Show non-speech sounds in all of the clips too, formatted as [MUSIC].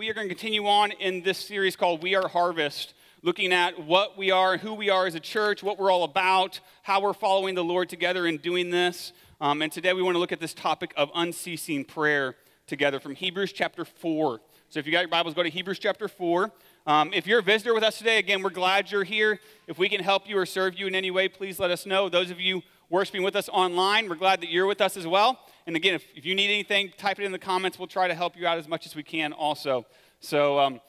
we are going to continue on in this series called We Are Harvest, looking at what we are, who we are as a church, what we're all about, how we're following the Lord together in doing this. Um, and today we want to look at this topic of unceasing prayer together from Hebrews chapter 4. So if you got your Bibles, go to Hebrews chapter 4. Um, if you're a visitor with us today, again, we're glad you're here. If we can help you or serve you in any way, please let us know. Those of you worshiping with us online, we're glad that you're with us as well. And again, if, if you need anything, type it in the comments. We'll try to help you out as much as we can also. So, um,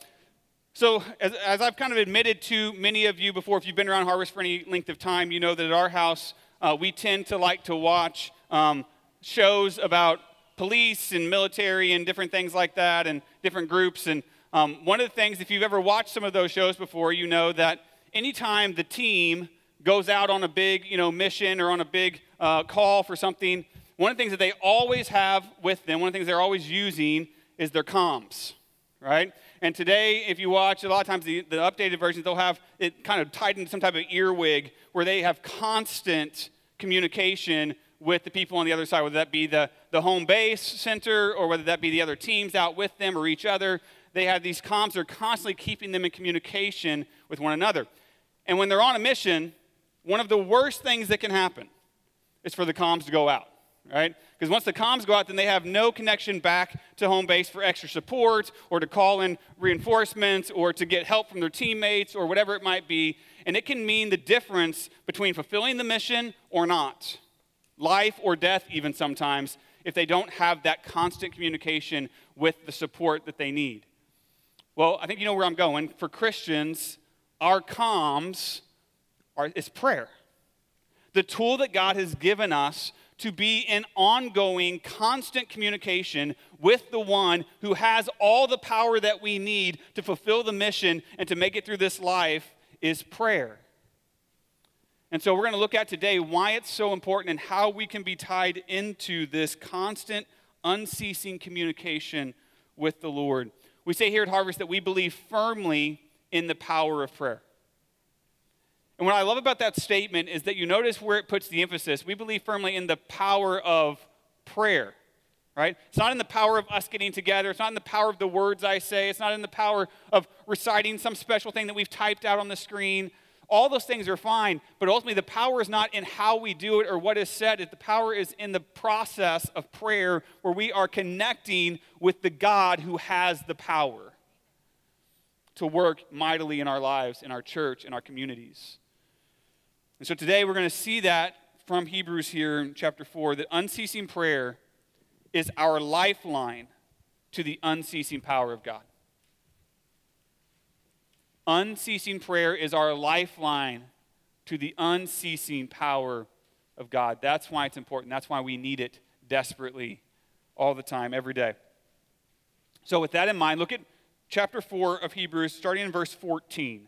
so as, as, I've kind of admitted to many of you before, if you've been around Harvest for any length of time, you know that at our house, uh, we tend to like to watch um, shows about police and military and different things like that and different groups. And um, one of the things, if you've ever watched some of those shows before, you know that anytime the team goes out on a big, you know, mission or on a big uh, call for something, one of the things that they always have with them, one of the things they're always using is their comms, right? And today, if you watch, a lot of times the, the updated versions, they'll have it kind of tied into some type of earwig where they have constant communication with the people on the other side, whether that be the, the home base center or whether that be the other teams out with them or each other they have these comms that are constantly keeping them in communication with one another. And when they're on a mission, one of the worst things that can happen is for the comms to go out, right? Because once the comms go out, then they have no connection back to home base for extra support or to call in reinforcements or to get help from their teammates or whatever it might be. And it can mean the difference between fulfilling the mission or not, life or death, even sometimes, if they don't have that constant communication with the support that they need. Well, I think you know where I'm going. For Christians, our comms are, is prayer. The tool that God has given us to be in ongoing, constant communication with the one who has all the power that we need to fulfill the mission and to make it through this life is prayer. And so we're going to look at today why it's so important and how we can be tied into this constant, unceasing communication with the Lord. We say here at Harvest that we believe firmly in the power of prayer. And what I love about that statement is that you notice where it puts the emphasis. We believe firmly in the power of prayer, right? It's not in the power of us getting together. It's not in the power of the words I say. It's not in the power of reciting some special thing that we've typed out on the screen. All those things are fine, but ultimately the power is not in how we do it or what is said. The power is in the process of prayer where we are connecting with the God who has the power to work mightily in our lives, in our church, in our communities. And so today we're going to see that from Hebrews here in chapter 4 that unceasing prayer is our lifeline to the unceasing power of God. Unceasing prayer is our lifeline to the unceasing power of God. That's why it's important. That's why we need it desperately all the time, every day. So, with that in mind, look at chapter 4 of Hebrews, starting in verse 14.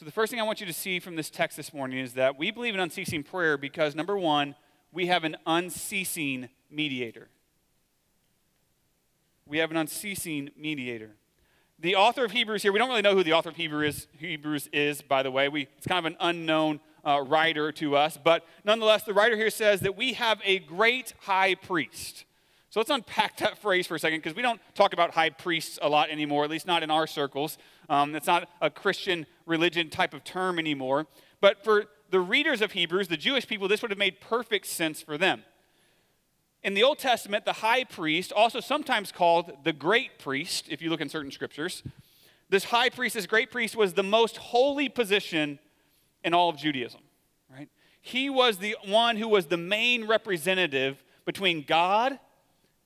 So, the first thing I want you to see from this text this morning is that we believe in unceasing prayer because, number one, we have an unceasing mediator. We have an unceasing mediator the author of Hebrews here, we don't really know who the author of Hebrews is, Hebrews is by the way. We, it's kind of an unknown uh, writer to us. But nonetheless, the writer here says that we have a great high priest. So let's unpack that phrase for a second because we don't talk about high priests a lot anymore, at least not in our circles. Um, it's not a Christian religion type of term anymore. But for the readers of Hebrews, the Jewish people, this would have made perfect sense for them. In the Old Testament, the high priest, also sometimes called the great priest, if you look in certain scriptures, this high priest, this great priest, was the most holy position in all of Judaism, right? He was the one who was the main representative between God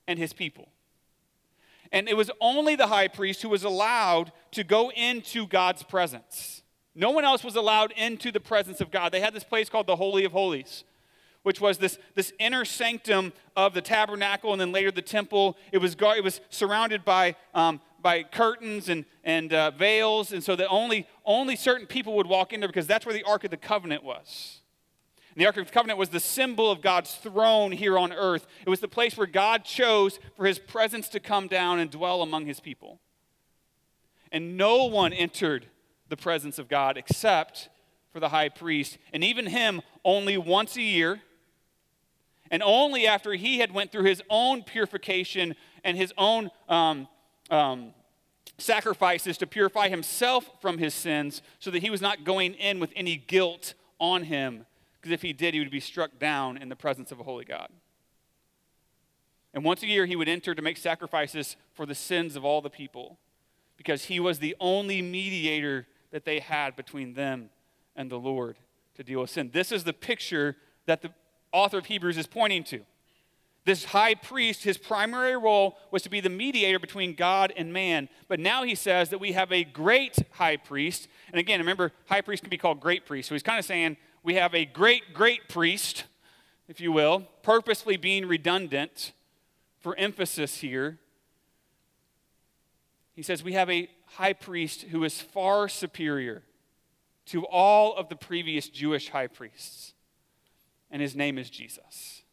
and his people. And it was only the high priest who was allowed to go into God's presence. No one else was allowed into the presence of God. They had this place called the Holy of Holies which was this, this inner sanctum of the tabernacle and then later the temple. It was, it was surrounded by, um, by curtains and, and uh, veils, and so that only, only certain people would walk in there because that's where the Ark of the Covenant was. And the Ark of the Covenant was the symbol of God's throne here on earth. It was the place where God chose for his presence to come down and dwell among his people. And no one entered the presence of God except for the high priest, and even him only once a year, and only after he had went through his own purification and his own um, um, sacrifices to purify himself from his sins, so that he was not going in with any guilt on him, because if he did, he would be struck down in the presence of a holy God. And once a year, he would enter to make sacrifices for the sins of all the people, because he was the only mediator that they had between them and the Lord to deal with sin. This is the picture that the author of Hebrews is pointing to. This high priest, his primary role was to be the mediator between God and man. But now he says that we have a great high priest. And again, remember, high priest can be called great priest. So he's kind of saying we have a great, great priest, if you will, purposely being redundant for emphasis here. He says we have a high priest who is far superior to all of the previous Jewish high priests, and his name is Jesus.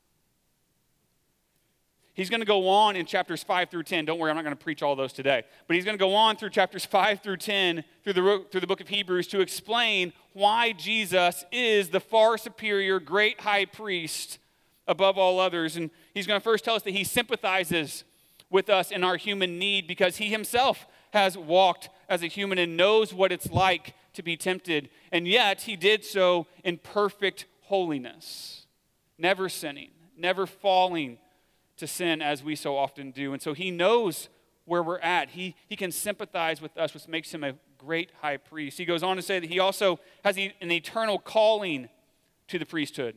He's going to go on in chapters 5 through 10. Don't worry, I'm not going to preach all those today. But he's going to go on through chapters 5 through 10 through the, through the book of Hebrews to explain why Jesus is the far superior great high priest above all others. And he's going to first tell us that he sympathizes with us in our human need because he himself has walked as a human and knows what it's like to be tempted. And yet, he did so in perfect holiness, never sinning, never falling to sin as we so often do. And so, he knows where we're at. He, he can sympathize with us, which makes him a great high priest. He goes on to say that he also has an eternal calling to the priesthood.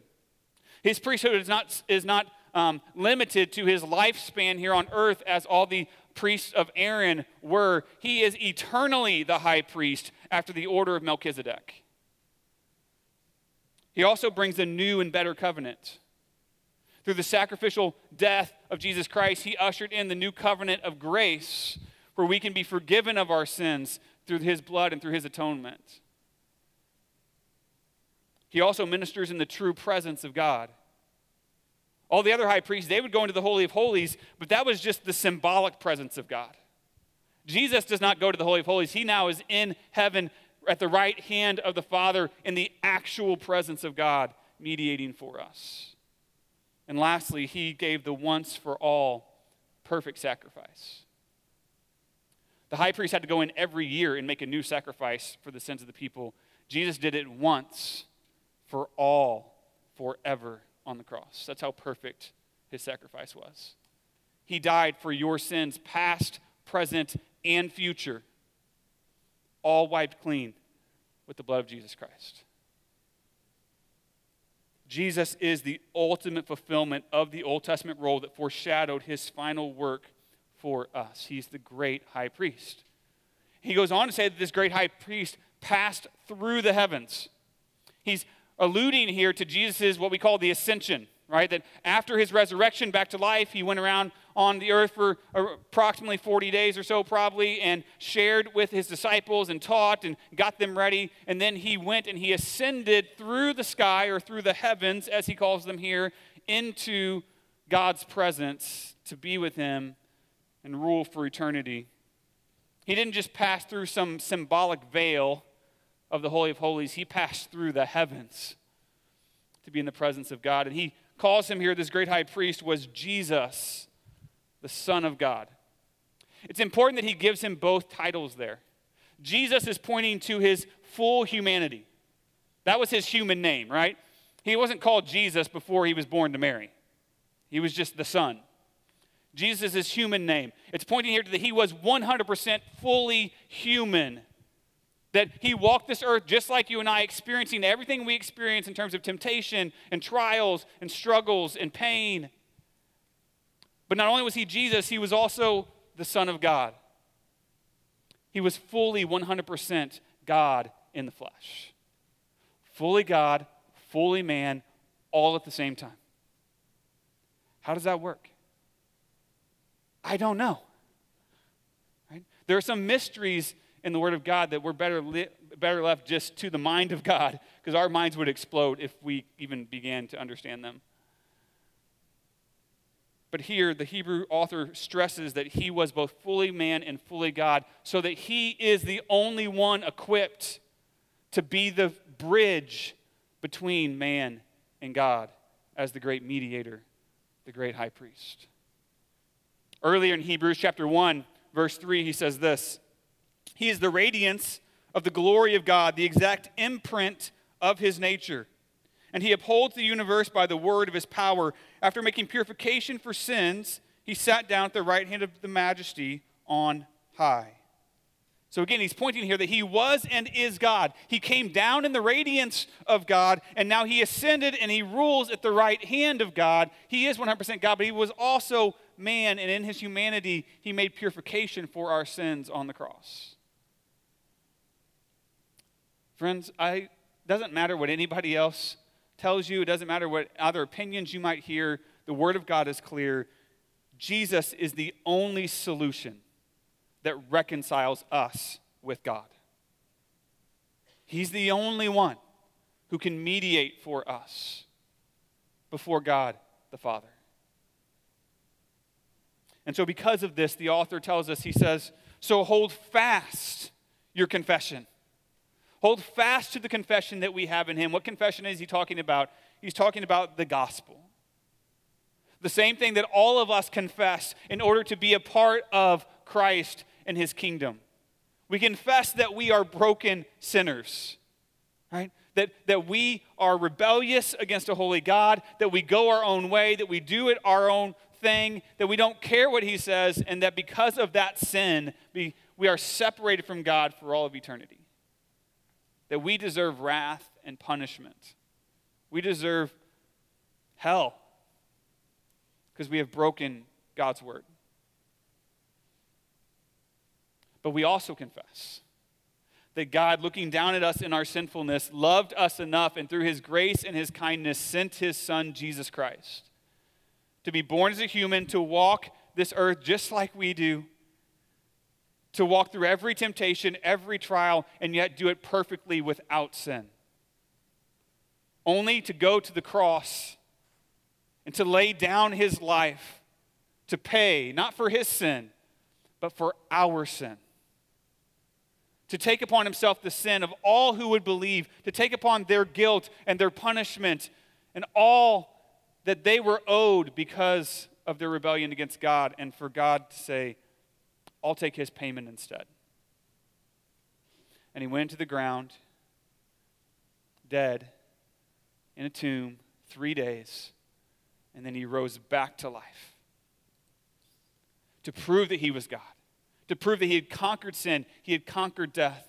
His priesthood is not, is not um, limited to his lifespan here on earth as all the priests of Aaron were. He is eternally the high priest after the order of Melchizedek. He also brings a new and better covenant. Through the sacrificial death of Jesus Christ, he ushered in the new covenant of grace where we can be forgiven of our sins through his blood and through his atonement. He also ministers in the true presence of God. All the other high priests, they would go into the Holy of Holies, but that was just the symbolic presence of God. Jesus does not go to the Holy of Holies. He now is in heaven at the right hand of the Father in the actual presence of God, mediating for us. And lastly, he gave the once for all perfect sacrifice. The high priest had to go in every year and make a new sacrifice for the sins of the people. Jesus did it once for all, forever on the cross. That's how perfect his sacrifice was. He died for your sins, past, present, and future, all wiped clean with the blood of Jesus Christ. Jesus is the ultimate fulfillment of the Old Testament role that foreshadowed his final work for us. He's the great high priest. He goes on to say that this great high priest passed through the heavens. He's alluding here to Jesus' what we call the ascension, right? That after his resurrection back to life, he went around on the earth for approximately 40 days or so, probably, and shared with his disciples and taught and got them ready. And then he went and he ascended through the sky or through the heavens, as he calls them here, into God's presence to be with him and rule for eternity. He didn't just pass through some symbolic veil of the Holy of Holies, he passed through the heavens to be in the presence of God. And he calls him here, this great high priest, was Jesus, the Son of God. It's important that he gives him both titles there. Jesus is pointing to his full humanity. That was his human name, right? He wasn't called Jesus before he was born to Mary, he was just the Son. Jesus is his human name. It's pointing here to that he was 100% fully human that he walked this earth just like you and I, experiencing everything we experience in terms of temptation and trials and struggles and pain. But not only was he Jesus, he was also the Son of God. He was fully 100% God in the flesh. Fully God, fully man, all at the same time. How does that work? I don't know. There are some mysteries in the Word of God that we're better, li- better left just to the mind of God because our minds would explode if we even began to understand them. But here, the Hebrew author stresses that he was both fully man and fully God, so that he is the only one equipped to be the bridge between man and God as the great mediator, the great high priest. Earlier in Hebrews chapter 1, verse 3, he says this He is the radiance of the glory of God, the exact imprint of his nature and he upholds the universe by the word of his power. After making purification for sins, he sat down at the right hand of the majesty on high. So again, he's pointing here that he was and is God. He came down in the radiance of God, and now he ascended and he rules at the right hand of God. He is 100% God, but he was also man, and in his humanity, he made purification for our sins on the cross. Friends, I doesn't matter what anybody else tells you, it doesn't matter what other opinions you might hear, the Word of God is clear. Jesus is the only solution that reconciles us with God. He's the only one who can mediate for us before God the Father. And so, because of this, the author tells us, he says, So hold fast your confession. Hold fast to the confession that we have in Him. What confession is He talking about? He's talking about the gospel. The same thing that all of us confess in order to be a part of Christ and His kingdom. We confess that we are broken sinners, right? That, that we are rebellious against a holy God, that we go our own way, that we do it our own thing, that we don't care what He says, and that because of that sin, we, we are separated from God for all of eternity that we deserve wrath and punishment. We deserve hell because we have broken God's word. But we also confess that God, looking down at us in our sinfulness, loved us enough and through his grace and his kindness sent his son, Jesus Christ, to be born as a human, to walk this earth just like we do to walk through every temptation, every trial, and yet do it perfectly without sin. Only to go to the cross and to lay down his life to pay, not for his sin, but for our sin. To take upon himself the sin of all who would believe, to take upon their guilt and their punishment and all that they were owed because of their rebellion against God, and for God to say, I'll take his payment instead. And he went to the ground, dead, in a tomb, three days, and then he rose back to life to prove that he was God, to prove that he had conquered sin, he had conquered death,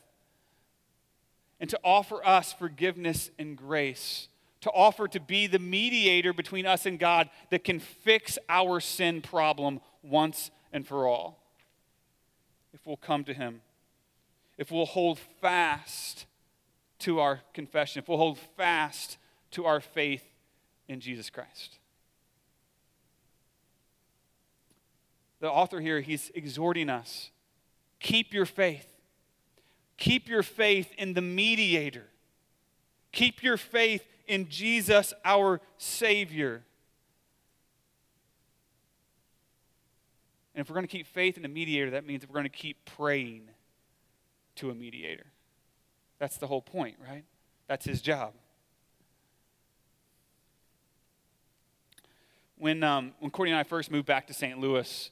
and to offer us forgiveness and grace, to offer to be the mediator between us and God that can fix our sin problem once and for all if we'll come to Him, if we'll hold fast to our confession, if we'll hold fast to our faith in Jesus Christ. The author here, he's exhorting us keep your faith. Keep your faith in the mediator. Keep your faith in Jesus, our Savior. And if we're going to keep faith in a mediator, that means we're going to keep praying to a mediator. That's the whole point, right? That's his job. When, um, when Courtney and I first moved back to St. Louis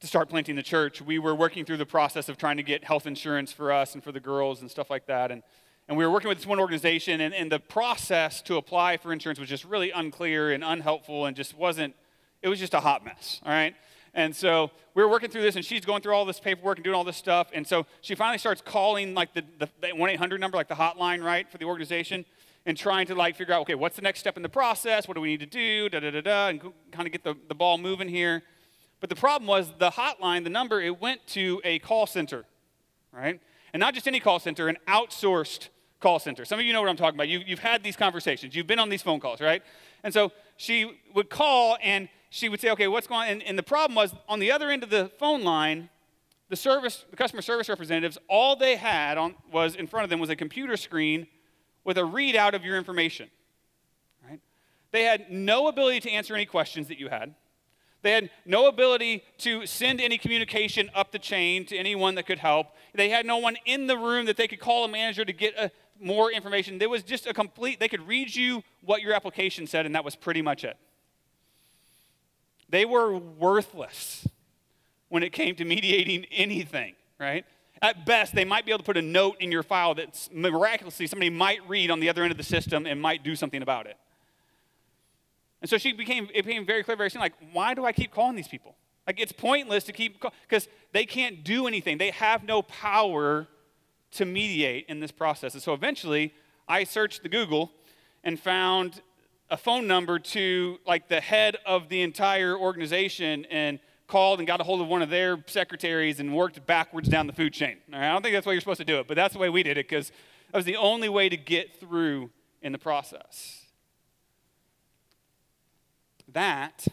to start planting the church, we were working through the process of trying to get health insurance for us and for the girls and stuff like that. And, and we were working with this one organization, and, and the process to apply for insurance was just really unclear and unhelpful and just wasn't, it was just a hot mess, all right? And so we were working through this, and she's going through all this paperwork and doing all this stuff. And so she finally starts calling like the, the 1 800 number, like the hotline, right, for the organization, and trying to like figure out, okay, what's the next step in the process? What do we need to do? Da da da da, and kind of get the, the ball moving here. But the problem was the hotline, the number, it went to a call center, right? And not just any call center, an outsourced call center. Some of you know what I'm talking about. You, you've had these conversations, you've been on these phone calls, right? And so she would call and she would say, okay, what's going on? And, and the problem was on the other end of the phone line, the service, the customer service representatives, all they had on, was in front of them was a computer screen with a readout of your information. Right? They had no ability to answer any questions that you had. They had no ability to send any communication up the chain to anyone that could help. They had no one in the room that they could call a manager to get a, more information. There was just a complete, they could read you what your application said, and that was pretty much it. They were worthless when it came to mediating anything, right? At best, they might be able to put a note in your file that miraculously somebody might read on the other end of the system and might do something about it. And so she became, it became very clear very soon, like, why do I keep calling these people? Like, it's pointless to keep, because they can't do anything. They have no power to mediate in this process. And so eventually, I searched the Google and found a phone number to, like, the head of the entire organization and called and got a hold of one of their secretaries and worked backwards down the food chain. I don't think that's the way you're supposed to do it, but that's the way we did it because that was the only way to get through in the process. That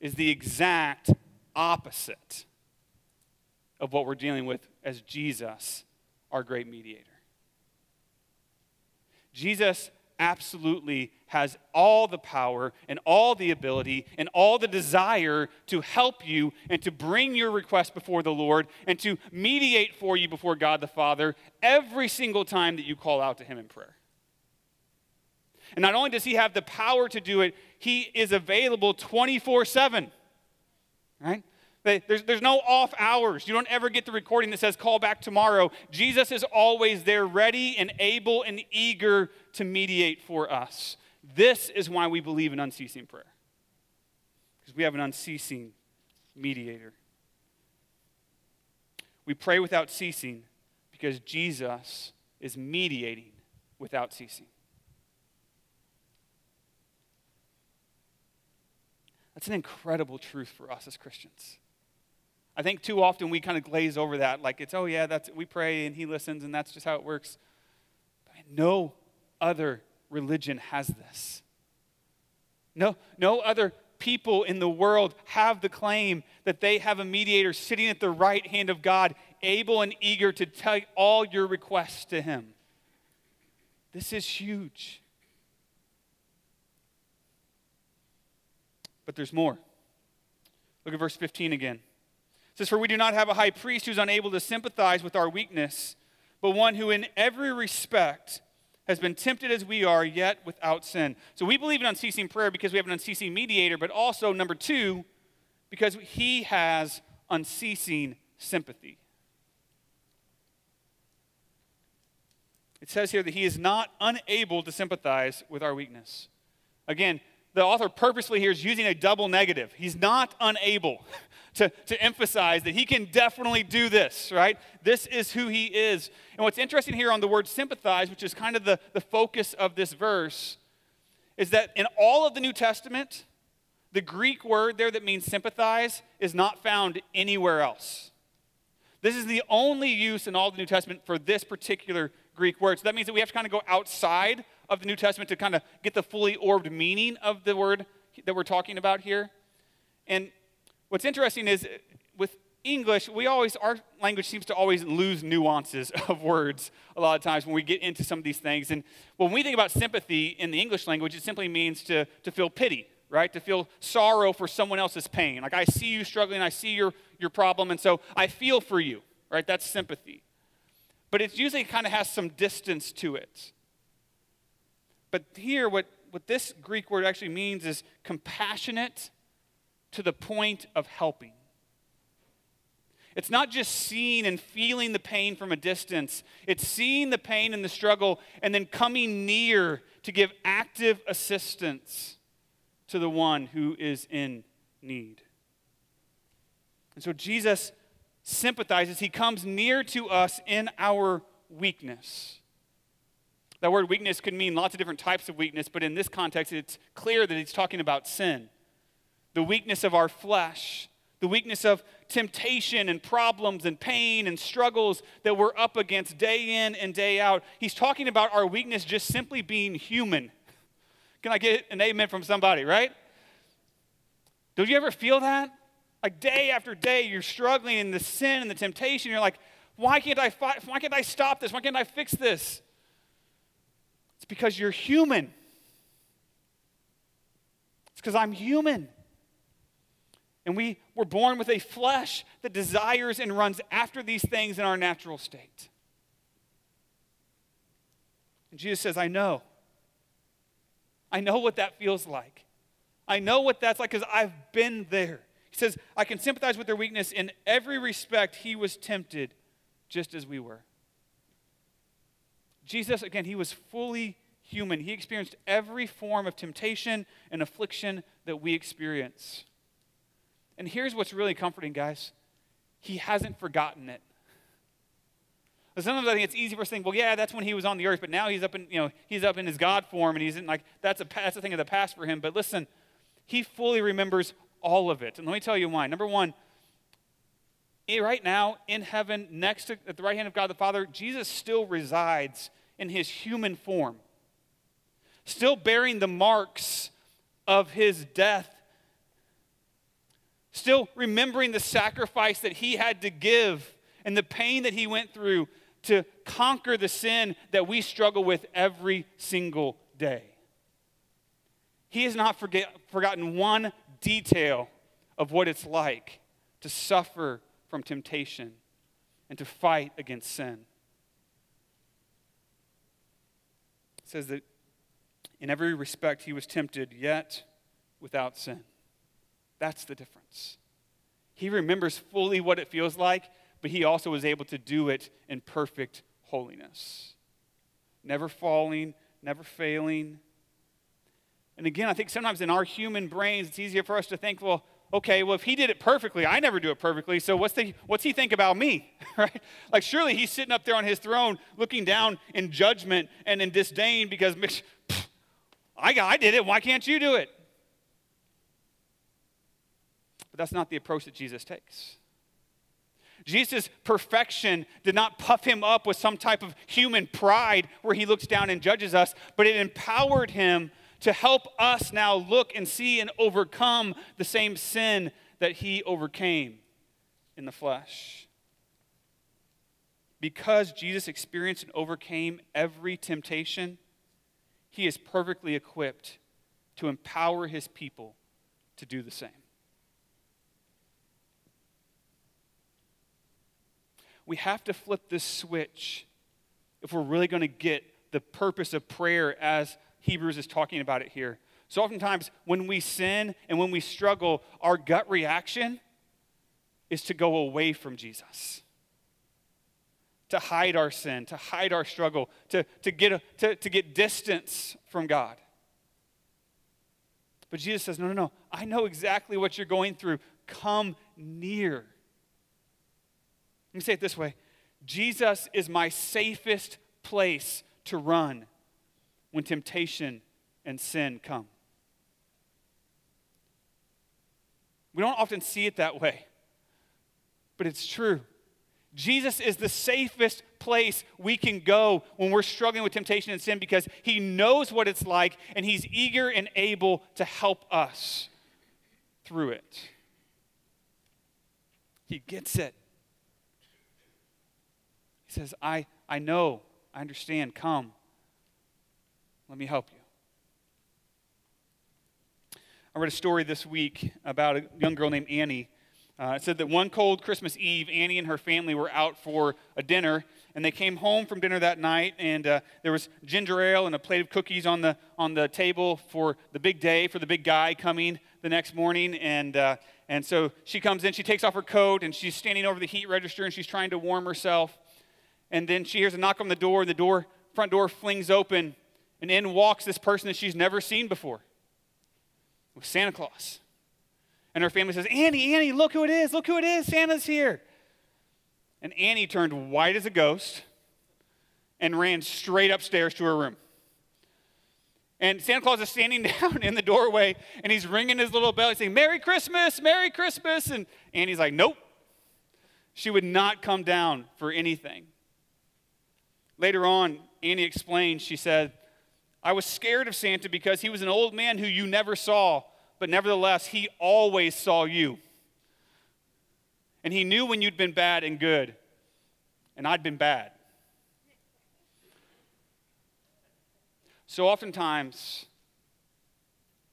is the exact opposite of what we're dealing with as Jesus, our great mediator. Jesus absolutely has all the power and all the ability and all the desire to help you and to bring your request before the Lord and to mediate for you before God the Father every single time that you call out to Him in prayer. And not only does He have the power to do it, He is available 24 7. Right? There's, there's no off hours. You don't ever get the recording that says call back tomorrow. Jesus is always there, ready and able and eager to mediate for us. This is why we believe in unceasing prayer. Because we have an unceasing mediator. We pray without ceasing because Jesus is mediating without ceasing. That's an incredible truth for us as Christians. I think too often we kind of glaze over that, like it's, oh yeah, that's we pray and he listens and that's just how it works. But no other religion has this. No, no other people in the world have the claim that they have a mediator sitting at the right hand of God, able and eager to take all your requests to him. This is huge. But there's more. Look at verse 15 again. It says, For we do not have a high priest who's unable to sympathize with our weakness, but one who in every respect has been tempted as we are, yet without sin. So we believe in unceasing prayer because we have an unceasing mediator, but also, number two, because he has unceasing sympathy. It says here that he is not unable to sympathize with our weakness. Again, the author purposely here is using a double negative. He's not unable [LAUGHS] to, to emphasize that he can definitely do this, right? This is who he is. And what's interesting here on the word sympathize, which is kind of the, the focus of this verse, is that in all of the New Testament, the Greek word there that means sympathize is not found anywhere else. This is the only use in all the New Testament for this particular Greek word. So that means that we have to kind of go outside of the New Testament to kind of get the fully orbed meaning of the word that we're talking about here. And what's interesting is with English, we always, our language seems to always lose nuances [LAUGHS] of words a lot of times when we get into some of these things. And when we think about sympathy in the English language, it simply means to, to feel pity, right? To feel sorrow for someone else's pain. Like I see you struggling, I see your, your problem, and so I feel for you, right? That's sympathy. But it usually kind of has some distance to it. But here, what, what this Greek word actually means is compassionate to the point of helping. It's not just seeing and feeling the pain from a distance, it's seeing the pain and the struggle and then coming near to give active assistance to the one who is in need. And so Jesus sympathizes, he comes near to us in our weakness. That word weakness could mean lots of different types of weakness, but in this context, it's clear that he's talking about sin. The weakness of our flesh, the weakness of temptation and problems and pain and struggles that we're up against day in and day out. He's talking about our weakness just simply being human. Can I get an amen from somebody, right? Do you ever feel that? Like day after day, you're struggling in the sin and the temptation. You're like, why can't I? Why can't I stop this? Why can't I fix this? It's because you're human. It's because I'm human. And we were born with a flesh that desires and runs after these things in our natural state. And Jesus says, I know. I know what that feels like. I know what that's like because I've been there. He says, I can sympathize with their weakness. In every respect, he was tempted just as we were. Jesus, again, he was fully human. He experienced every form of temptation and affliction that we experience. And here's what's really comforting, guys He hasn't forgotten it. Sometimes I think it's easy for us to think, well, yeah, that's when he was on the earth, but now he's up in, you know, he's up in his God form, and he's in like that's a that's a thing of the past for him. But listen, he fully remembers all of it. And let me tell you why. Number one, eh, right now in heaven, next to at the right hand of God the Father, Jesus still resides in his human form, still bearing the marks of his death, still remembering the sacrifice that he had to give and the pain that he went through to conquer the sin that we struggle with every single day. He has not forget, forgotten one detail of what it's like to suffer from temptation and to fight against sin. It says that in every respect he was tempted, yet without sin. That's the difference. He remembers fully what it feels like but he also was able to do it in perfect holiness. Never falling, never failing. And again, I think sometimes in our human brains, it's easier for us to think, well, okay, well, if he did it perfectly, I never do it perfectly, so what's, the, what's he think about me? [LAUGHS] right? Like, surely he's sitting up there on his throne looking down in judgment and in disdain because pff, [LAUGHS] I, I did it, why can't you do it? But that's not the approach that Jesus takes. Jesus' perfection did not puff him up with some type of human pride where he looks down and judges us, but it empowered him to help us now look and see and overcome the same sin that he overcame in the flesh. Because Jesus experienced and overcame every temptation, he is perfectly equipped to empower his people to do the same. We have to flip this switch if we're really going to get the purpose of prayer as Hebrews is talking about it here. So, oftentimes, when we sin and when we struggle, our gut reaction is to go away from Jesus, to hide our sin, to hide our struggle, to, to, get, to, to get distance from God. But Jesus says, No, no, no. I know exactly what you're going through. Come near. Let me say it this way Jesus is my safest place to run when temptation and sin come. We don't often see it that way, but it's true. Jesus is the safest place we can go when we're struggling with temptation and sin because he knows what it's like and he's eager and able to help us through it. He gets it. He says, I, I know, I understand, come. Let me help you. I read a story this week about a young girl named Annie. Uh, it said that one cold Christmas Eve, Annie and her family were out for a dinner, and they came home from dinner that night, and uh, there was ginger ale and a plate of cookies on the on the table for the big day, for the big guy coming the next morning, and uh, and so she comes in, she takes off her coat, and she's standing over the heat register, and she's trying to warm herself, and then she hears a knock on the door, and the door, front door flings open, and in walks this person that she's never seen before. It was Santa Claus. And her family says, Annie, Annie, look who it is. Look who it is. Santa's here. And Annie turned white as a ghost and ran straight upstairs to her room. And Santa Claus is standing [LAUGHS] down in the doorway and he's ringing his little bell. He's saying, Merry Christmas, Merry Christmas. And Annie's like, Nope. She would not come down for anything. Later on, Annie explained, she said, I was scared of Santa because he was an old man who you never saw, but nevertheless, he always saw you. And He knew when you'd been bad and good, and I'd been bad. So oftentimes,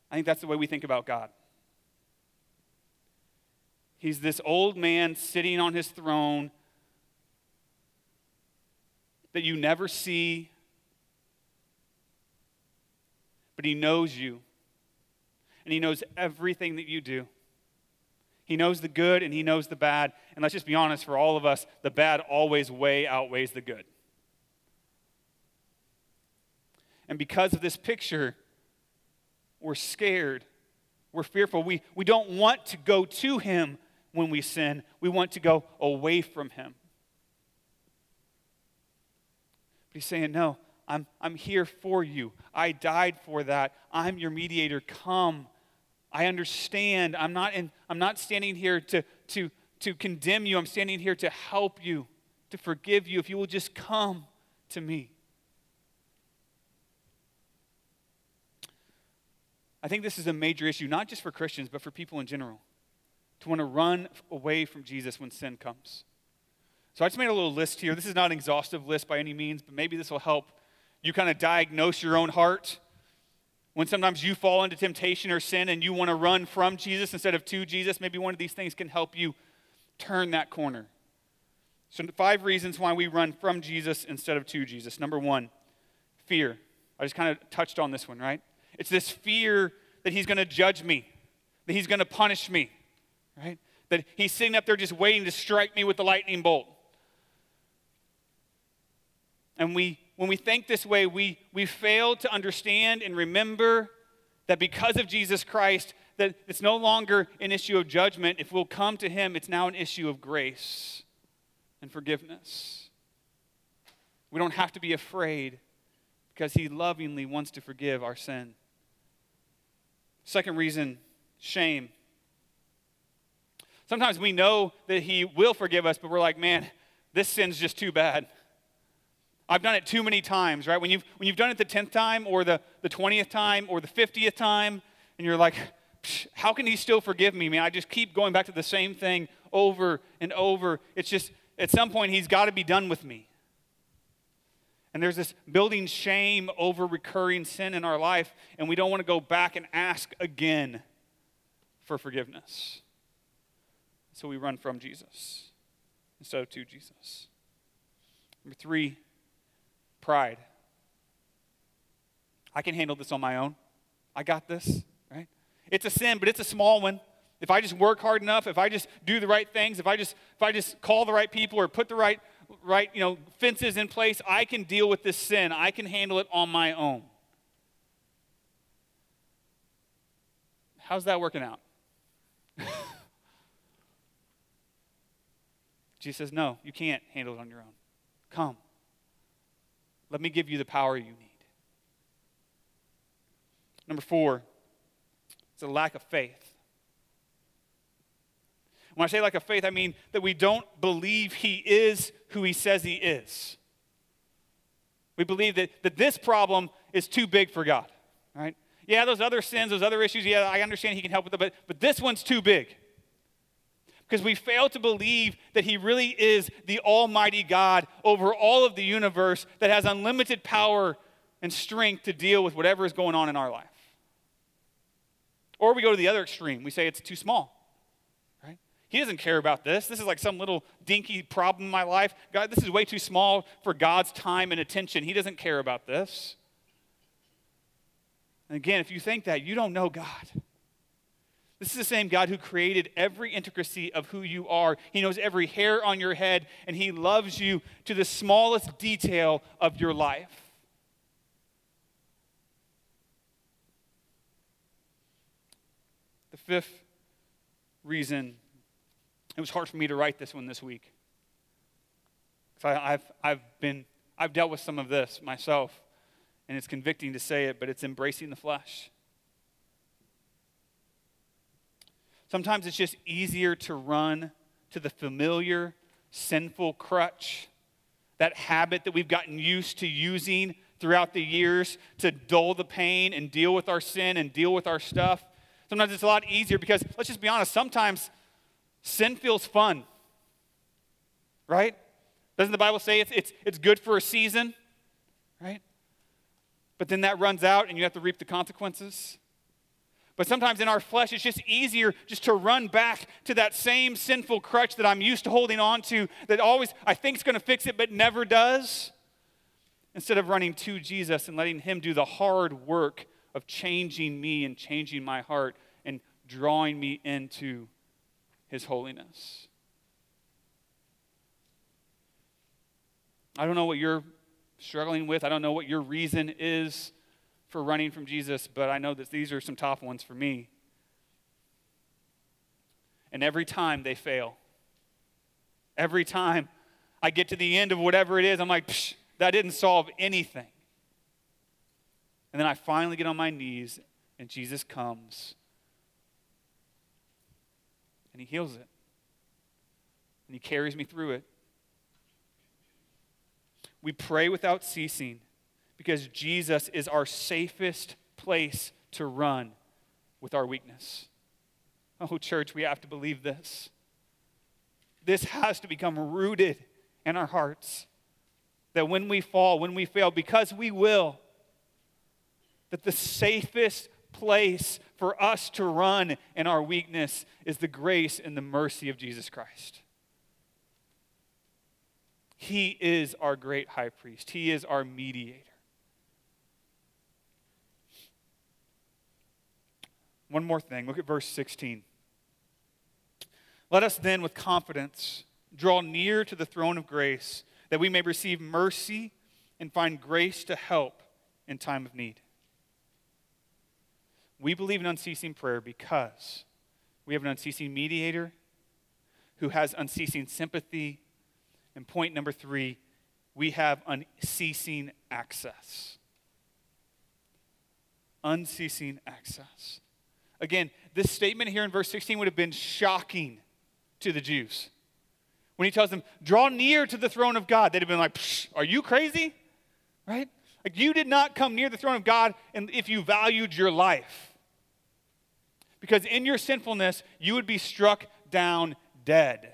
I think that's the way we think about God. He's this old man sitting on his throne that you never see, but he knows you. And he knows everything that you do. He knows the good and he knows the bad. And let's just be honest for all of us, the bad always way outweighs the good. And because of this picture, we're scared. We're fearful. We, we don't want to go to him when we sin, we want to go away from him. But he's saying, No, I'm, I'm here for you. I died for that. I'm your mediator. Come. I understand. I'm not, in, I'm not standing here to, to, to condemn you. I'm standing here to help you, to forgive you if you will just come to me. I think this is a major issue, not just for Christians, but for people in general, to want to run away from Jesus when sin comes. So I just made a little list here. This is not an exhaustive list by any means, but maybe this will help you kind of diagnose your own heart. When sometimes you fall into temptation or sin and you want to run from Jesus instead of to Jesus, maybe one of these things can help you turn that corner. So, five reasons why we run from Jesus instead of to Jesus. Number one, fear. I just kind of touched on this one, right? It's this fear that he's going to judge me, that he's going to punish me, right? That he's sitting up there just waiting to strike me with the lightning bolt. And we, when we think this way, we, we fail to understand and remember that because of Jesus Christ, that it's no longer an issue of judgment. If we'll come to him, it's now an issue of grace and forgiveness. We don't have to be afraid because he lovingly wants to forgive our sin. Second reason, shame. Sometimes we know that he will forgive us, but we're like, man, this sin's just too bad. I've done it too many times, right? When you've, when you've done it the 10th time or the, the 20th time or the 50th time, and you're like, how can he still forgive me, man? I just keep going back to the same thing over and over. It's just, at some point, he's got to be done with me. And there's this building shame over recurring sin in our life, and we don't want to go back and ask again for forgiveness. So we run from Jesus instead of to Jesus. Number three, pride. I can handle this on my own. I got this, right? It's a sin, but it's a small one. If I just work hard enough, if I just do the right things, if I just if I just call the right people or put the right right, you know, fences in place, I can deal with this sin. I can handle it on my own. How's that working out? [LAUGHS] Jesus says, No, you can't handle it on your own. Come. Let me give you the power you need. Number four, it's a lack of faith. When I say lack of faith, I mean that we don't believe he is who he says he is. We believe that, that this problem is too big for God, right? Yeah, those other sins, those other issues, yeah, I understand he can help with them, but, but this one's too big. Because we fail to believe that he really is the Almighty God over all of the universe that has unlimited power and strength to deal with whatever is going on in our life. Or we go to the other extreme. We say it's too small. Right? He doesn't care about this. This is like some little dinky problem in my life. God, this is way too small for God's time and attention. He doesn't care about this. And again, if you think that, you don't know God. This is the same God who created every intricacy of who you are. He knows every hair on your head, and He loves you to the smallest detail of your life. The fifth reason, it was hard for me to write this one this week. Because I've, I've, been, I've dealt with some of this myself, and it's convicting to say it, but it's embracing the flesh. Sometimes it's just easier to run to the familiar, sinful crutch, that habit that we've gotten used to using throughout the years to dull the pain and deal with our sin and deal with our stuff. Sometimes it's a lot easier because, let's just be honest, sometimes sin feels fun. right? Doesn't the Bible say it's, it's, it's good for a season, right? But then that runs out and you have to reap the consequences. But sometimes in our flesh, it's just easier just to run back to that same sinful crutch that I'm used to holding on to, that always I think is going to fix it, but never does. Instead of running to Jesus and letting Him do the hard work of changing me and changing my heart and drawing me into His holiness. I don't know what you're struggling with. I don't know what your reason is for running from Jesus, but I know that these are some top ones for me. And every time they fail, every time I get to the end of whatever it is, I'm like, that didn't solve anything. And then I finally get on my knees, and Jesus comes, and He heals it, and He carries me through it. We pray without ceasing because Jesus is our safest place to run with our weakness. Oh, church, we have to believe this. This has to become rooted in our hearts. That when we fall, when we fail, because we will, that the safest place for us to run in our weakness is the grace and the mercy of Jesus Christ. He is our great high priest, He is our mediator. One more thing. Look at verse 16. Let us then, with confidence, draw near to the throne of grace, that we may receive mercy and find grace to help in time of need. We believe in unceasing prayer because we have an unceasing mediator who has unceasing sympathy and point number three, we have unceasing access. Unceasing access. Again, this statement here in verse 16 would have been shocking to the Jews. When he tells them, draw near to the throne of God, they'd have been like, are you crazy? Right? Like, you did not come near the throne of God and if you valued your life. Because in your sinfulness, you would be struck down dead.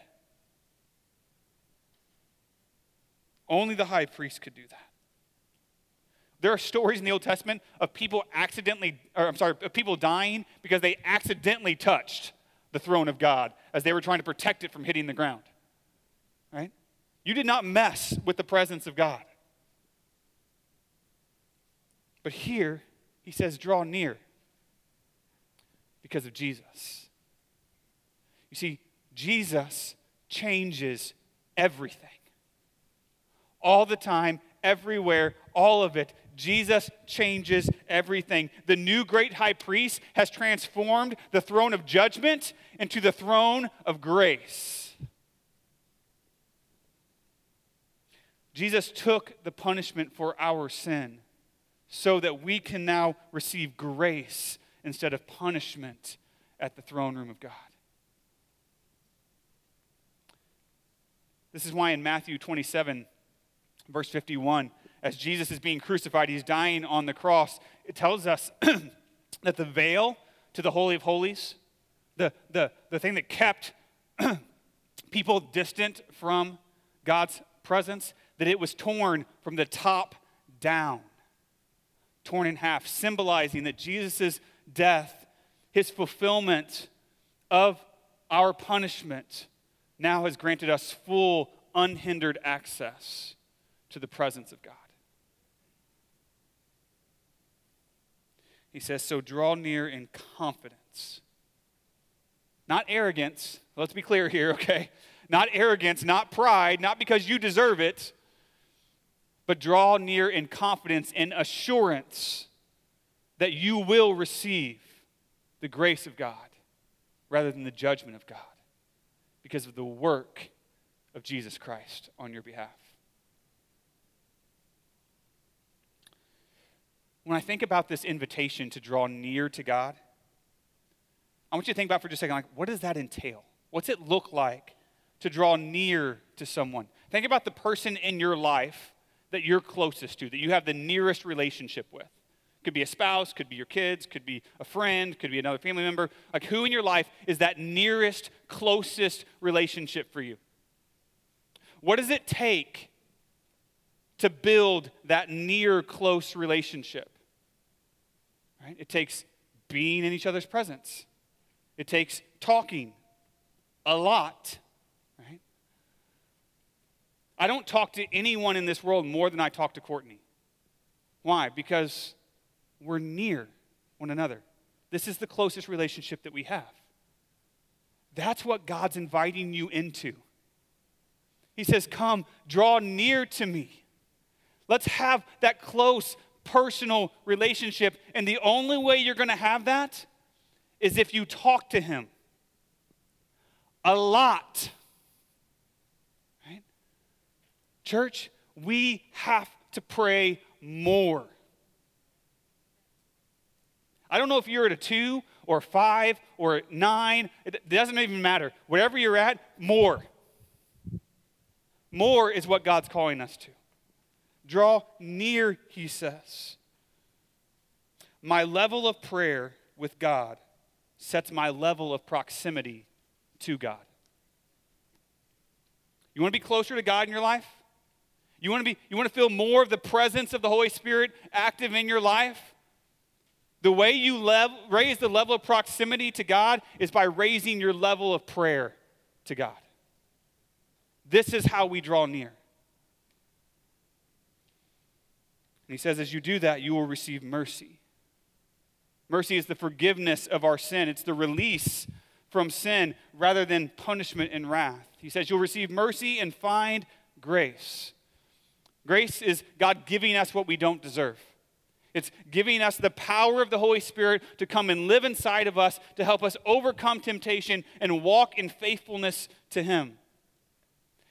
Only the high priest could do that. There are stories in the Old Testament of people accidentally, or I'm sorry, of people dying because they accidentally touched the throne of God as they were trying to protect it from hitting the ground. Right? You did not mess with the presence of God. But here, he says, draw near because of Jesus. You see, Jesus changes everything all the time, everywhere, all of it. Jesus changes everything. The new great high priest has transformed the throne of judgment into the throne of grace. Jesus took the punishment for our sin so that we can now receive grace instead of punishment at the throne room of God. This is why in Matthew 27, verse 51, as Jesus is being crucified, he's dying on the cross. It tells us [CLEARS THROAT] that the veil to the Holy of Holies, the, the, the thing that kept [CLEARS THROAT] people distant from God's presence, that it was torn from the top down, torn in half, symbolizing that Jesus' death, his fulfillment of our punishment, now has granted us full, unhindered access to the presence of God. He says, So draw near in confidence. Not arrogance. Let's be clear here, [LAUGHS] okay? Not arrogance, not pride, not because you deserve it, but draw near in confidence and assurance that you will receive the grace of God rather than the judgment of God because of the work of Jesus Christ on your behalf. When I think about this invitation to draw near to God, I want you to think about for just a second, like, what does that entail? What's it look like to draw near to someone? Think about the person in your life that you're closest to, that you have the nearest relationship with. Could be a spouse, could be your kids, could be a friend, could be another family member. Like, who in your life is that nearest, closest relationship for you? What does it take to build that near close relationship? Right? It takes being in each other's presence. It takes talking a lot, right? I don't talk to anyone in this world more than I talk to Courtney. Why? Because we're near one another. This is the closest relationship that we have. That's what God's inviting you into. He says, Come, draw near to me. Let's have that close, personal relationship. And the only way you're going to have that is if you talk to Him a lot. Right? Church, we have to pray more. I don't know if you're at a two or five or nine, it doesn't even matter. Wherever you're at, more. More is what God's calling us to. Draw near, he says. My level of prayer with God sets my level of proximity to God. You want to be closer to God in your life? You want to be you want to feel more of the presence of the Holy Spirit active in your life? The way you raise the level of proximity to God is by raising your level of prayer to God. This is how we draw near. And he says, as you do that, you will receive mercy. Mercy is the forgiveness of our sin, it's the release from sin rather than punishment and wrath. He says, You'll receive mercy and find grace. Grace is God giving us what we don't deserve. It's giving us the power of the Holy Spirit to come and live inside of us to help us overcome temptation and walk in faithfulness to Him.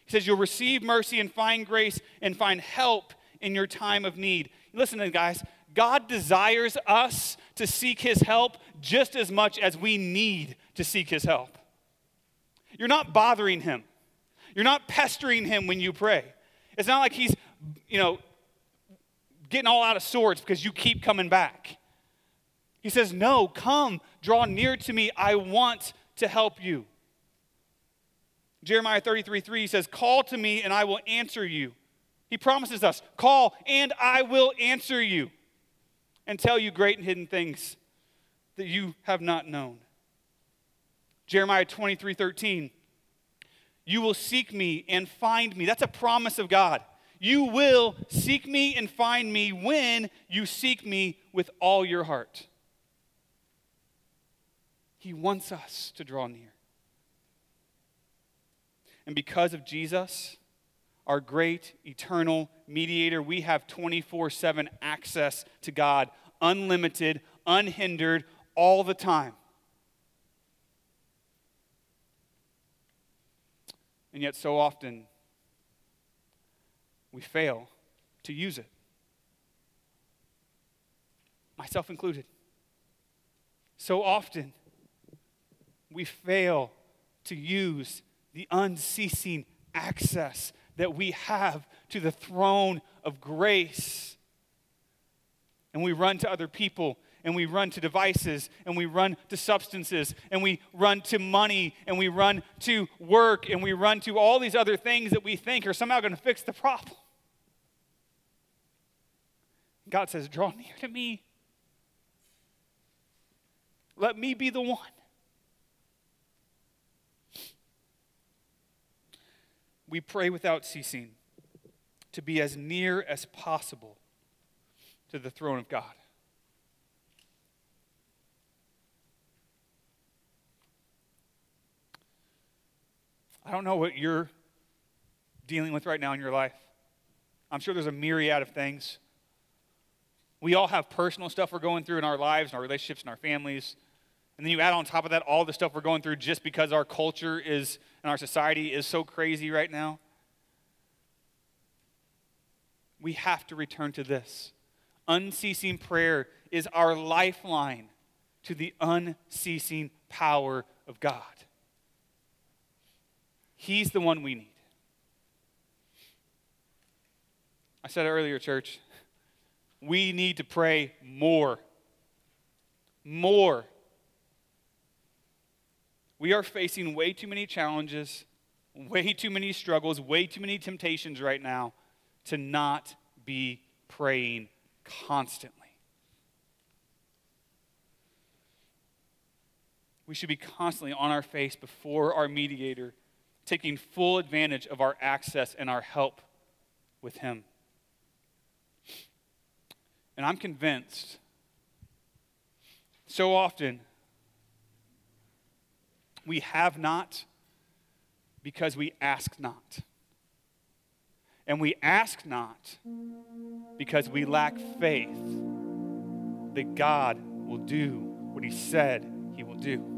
He says, You'll receive mercy and find grace and find help in your time of need. Listen, guys, God desires us to seek His help just as much as we need to seek His help. You're not bothering Him, you're not pestering Him when you pray. It's not like He's, you know, getting all out of sorts because you keep coming back. He says, No, come, draw near to me. I want to help you. Jeremiah 33 3 he says, Call to me and I will answer you. He promises us, Call and I will answer you and tell you great and hidden things that you have not known. Jeremiah 23 13. You will seek me and find me. That's a promise of God. You will seek me and find me when you seek me with all your heart. He wants us to draw near. And because of Jesus, our great eternal mediator, we have 24 7 access to God, unlimited, unhindered, all the time. And yet, so often, we fail to use it. Myself included. So often, we fail to use the unceasing access that we have to the throne of grace. And we run to other people and we run to devices and we run to substances and we run to money and we run to work and we run to all these other things that we think are somehow going to fix the problem. God says, Draw near to me. Let me be the one. We pray without ceasing to be as near as possible to the throne of God. I don't know what you're dealing with right now in your life. I'm sure there's a myriad of things. We all have personal stuff we're going through in our lives, in our relationships, in our families. And then you add on top of that all the stuff we're going through just because our culture is and our society is so crazy right now. We have to return to this. Unceasing prayer is our lifeline to the unceasing power of God. He's the one we need. I said earlier, church, we need to pray more. More. We are facing way too many challenges way too many struggles, way too many temptations right now to not be praying constantly. We should be constantly on our face before our mediator, taking full advantage of our access and our help with him. And I'm convinced so often we have not because we ask not. And we ask not because we lack faith that God will do what He said He will do.